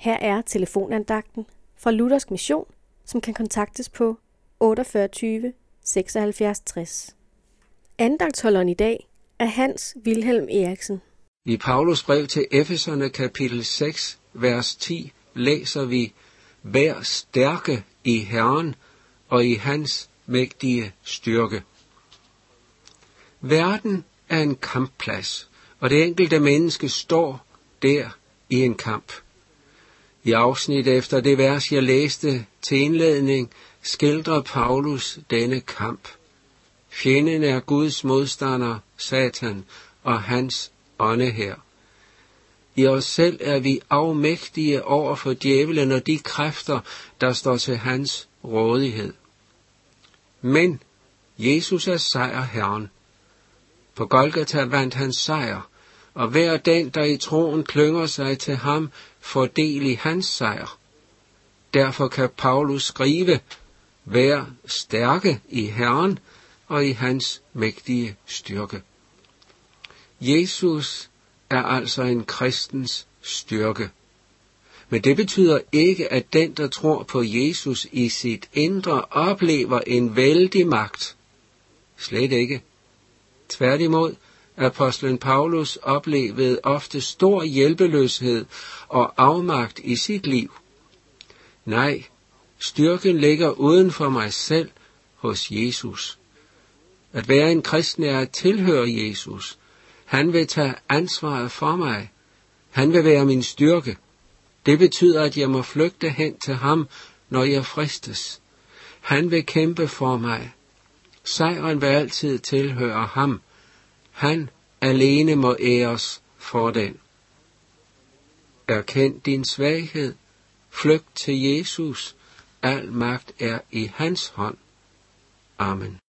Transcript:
Her er telefonandagten fra Luthersk Mission, som kan kontaktes på 48 76 60. Andagtholderen i dag er Hans Wilhelm Eriksen. I Paulus brev til Efeserne kapitel 6, vers 10, læser vi, Vær stærke i Herren og i hans mægtige styrke. Verden er en kampplads, og det enkelte menneske står der i en kamp. I afsnit efter det vers, jeg læste til indledning, skildrer Paulus denne kamp. Fjenden er Guds modstander, Satan, og hans ånde her. I os selv er vi afmægtige over for djævelen og de kræfter, der står til hans rådighed. Men Jesus er sejrherren. På Golgata vandt han sejr, og hver den, der i troen klynger sig til ham, får del i hans sejr. Derfor kan Paulus skrive, vær stærke i Herren og i hans mægtige styrke. Jesus er altså en kristens styrke. Men det betyder ikke, at den, der tror på Jesus i sit indre, oplever en vældig magt. Slet ikke. Tværtimod, apostlen Paulus oplevede ofte stor hjælpeløshed og afmagt i sit liv. Nej, styrken ligger uden for mig selv hos Jesus. At være en kristen er at tilhøre Jesus. Han vil tage ansvaret for mig. Han vil være min styrke. Det betyder, at jeg må flygte hen til ham, når jeg fristes. Han vil kæmpe for mig. Sejren vil altid tilhøre ham. Han alene må æres for den. Erkend din svaghed. Flygt til Jesus. Al magt er i hans hånd. Amen.